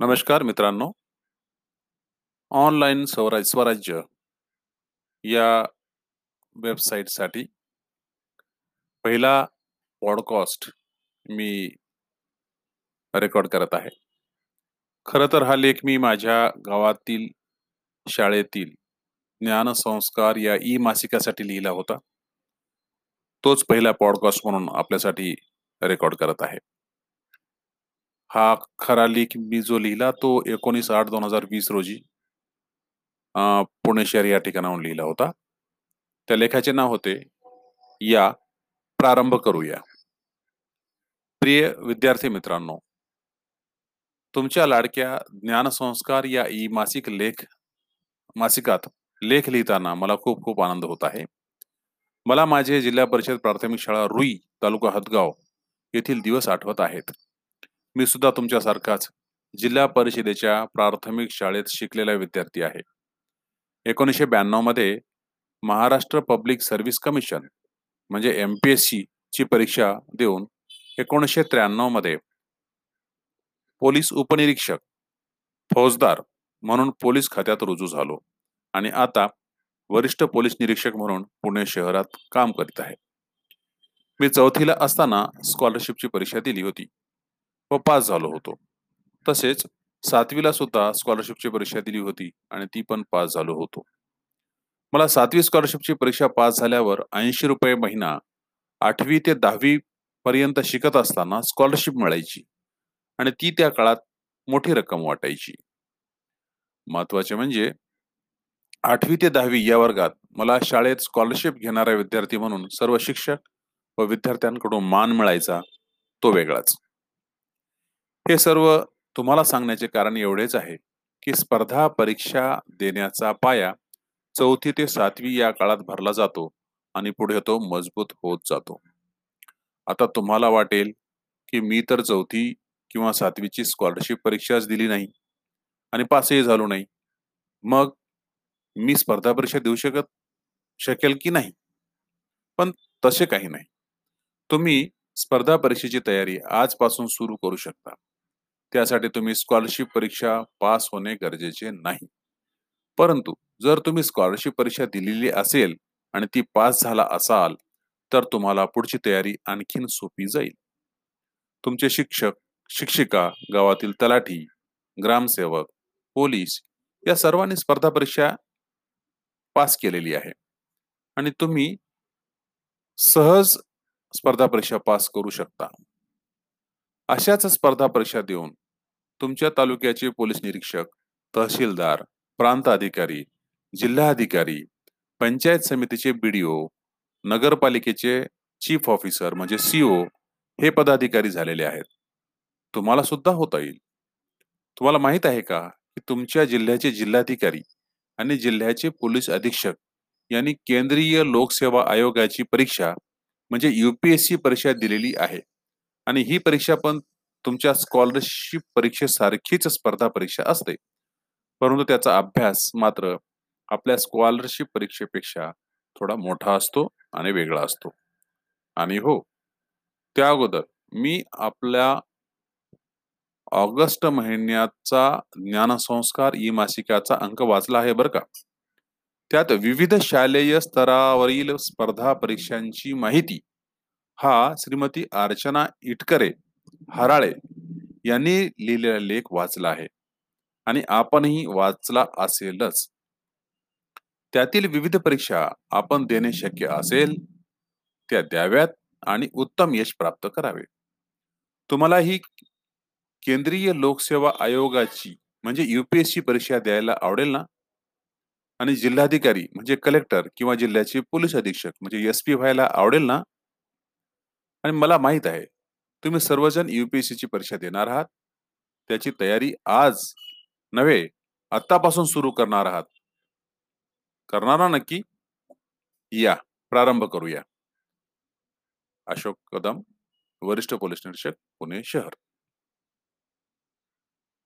नमस्कार मित्रांनो. ऑनलाईन स्वराज स्वराज्य या वेबसाईटसाठी पहिला पॉडकास्ट मी रेकॉर्ड करत आहे. खरं तर हा लेख मी माझ्या गावातील शाळेतील ज्ञानसंस्कार या ई मासिकासाठी लिहिला होता. तोच पहिला पॉडकास्ट म्हणून आपल्यासाठी रेकॉर्ड करत आहे. हा खरा लेख मी जो लिहिला तो एकोणीस आठ दोन हजार वीस रोजी पुणे शहर या ठिकाणाहून लिहिला होता. त्या लेखाचे नाव होते या प्रारंभ करूया. प्रिय विद्यार्थी मित्रांनो तुमच्या लाडक्या ज्ञानसंस्कार या ई मासिक लेख मासिकात लेख लिहिताना मला खूप खूप आनंद होत आहे. मला माझे जिल्हा परिषद प्राथमिक शाळा रुई तालुका हदगाव येथील दिवस आठवत आहेत. मी सुद्धा तुमच्यासारखाच जिल्हा परिषदेच्या प्राथमिक शाळेत शिकलेला विद्यार्थी आहे. एकोणीसशे ब्याण्णवमध्ये महाराष्ट्र पब्लिक सर्व्हिस कमिशन म्हणजे एम पी एस सी ची परीक्षा देऊन एकोणीसशे त्र्याण्णवमध्ये पोलीस उपनिरीक्षक फौजदार म्हणून पोलीस खात्यात रुजू झालो आणि आता वरिष्ठ पोलीस निरीक्षक म्हणून पुणे शहरात काम करीत आहे. मी चौथीला असताना स्कॉलरशिपची परीक्षा दिली होती. व पास झालो होतो. तसेच सातवीला सुद्धा स्कॉलरशिपची परीक्षा दिली होती आणि ती पण पास झालो होतो. मला सातवी स्कॉलरशिपची परीक्षा पास झाल्यावर ऐंशी रुपये महिना आठवी ते दहावी पर्यंत शिकत असताना स्कॉलरशिप मिळायची आणि ती त्या काळात मोठी रक्कम वाटायची. महत्त्वाचे म्हणजे आठवी ते दहावी या वर्गात मला शाळेत स्कॉलरशिप घेणारा विद्यार्थी म्हणून सर्व शिक्षक व विद्यार्थ्यांकडून मान मिळायचा तो वेगळाच. हे सर्व तुम्हाला सांगण्याचे कारण एवढेच आहे की स्पर्धा परीक्षा देण्याचा पाया चौथी ते सातवी या काळात भरला जातो आणि पुढे तो मजबूत होत जातो. आता तुम्हाला वाटेल की मी तर चौथी किंवा सातवीची स्कॉलरशिप परीक्षाच दिली नाही आणि पासही झालो नाही. मग मी स्पर्धा परीक्षा देऊ शकत शकेल की नाही? पण तसे काही नाही. तुम्ही स्पर्धा परीक्षेची तयारी आजपासून सुरू करू शकता. त्यासाठी तुम्ही स्कॉलरशिप परीक्षा पास होणे गरजेचे नाही. परंतु जर तुम्ही स्कॉलरशिप परीक्षा दिलेली असेल आणि ती पास झाला असाल तर तुम्हाला पुढची तयारी आणखीन सोपी जाईल. तुमचे शिक्षक शिक्षिका गावातील तलाठी ग्रामसेवक पोलीस या सर्वांनी स्पर्धा परीक्षा पास केलेली आहे. आणि तुम्ही सहज स्पर्धा परीक्षा पास करू शकता. अशाच स्पर्धा परीक्षा देऊन तुमच्या तालुक्याचे पोलीस निरीक्षक तहसीलदार प्रांत अधिकारी जिल्हाधिकारी पंचायत समितीचे बीडीओ नगरपालिकेचे चीफ ऑफिसर म्हणजे सीओ हे पदाधिकारी झालेले आहेत. तुम्हाला सुद्धा होता येईल. तुम्हाला माहीत आहे का की तुमच्या जिल्ह्याचे जिल्हाधिकारी आणि जिल्ह्याचे पोलीस अधीक्षक यांनी केंद्रीय लोकसेवा आयोगाची परीक्षा म्हणजे युपीएससी परीक्षा दिलेली आहे. आणि ही परीक्षा पण तुमच्या स्कॉलरशिप परीक्षेसारखीच स्पर्धा परीक्षा असते. परंतु त्याचा अभ्यास मात्र आपल्या स्कॉलरशिप परीक्षेपेक्षा थोडा मोठा असतो आणि वेगळा असतो. आणि हो त्या अगोदर मी आपल्या ऑगस्ट महिन्याचा ज्ञानसंस्कार ई मासिकाचा अंक वाचला आहे बरं का. त्यात विविध शालेय स्तरावरील स्पर्धा परीक्षांची माहिती हा श्रीमती अर्चना इटकरे हराळे यांनी लिहिलेला लेख वाचला आहे. आणि आपणही वाचला असेलच. त्यातील विविध परीक्षा आपण देणे शक्य असेल त्या द्याव्यात आणि उत्तम यश प्राप्त करावे. तुम्हाला ही केंद्रीय लोकसेवा आयोगाची म्हणजे युपीएससी परीक्षा द्यायला आवडेल ना? आणि जिल्हाधिकारी म्हणजे कलेक्टर किंवा जिल्ह्याचे पोलीस अधीक्षक म्हणजे एस पी व्हायला आवडेल ना? आणि मला माहीत आहे तुम्ही सर्वजण युपीएससीची परीक्षा देणार आहात. त्याची तयारी आज नव्हे आतापासून सुरू करणार आहात. करणार नक्की या प्रारंभ करूया. अशोक कदम वरिष्ठ पोलीस निरीक्षक पुणे शहर.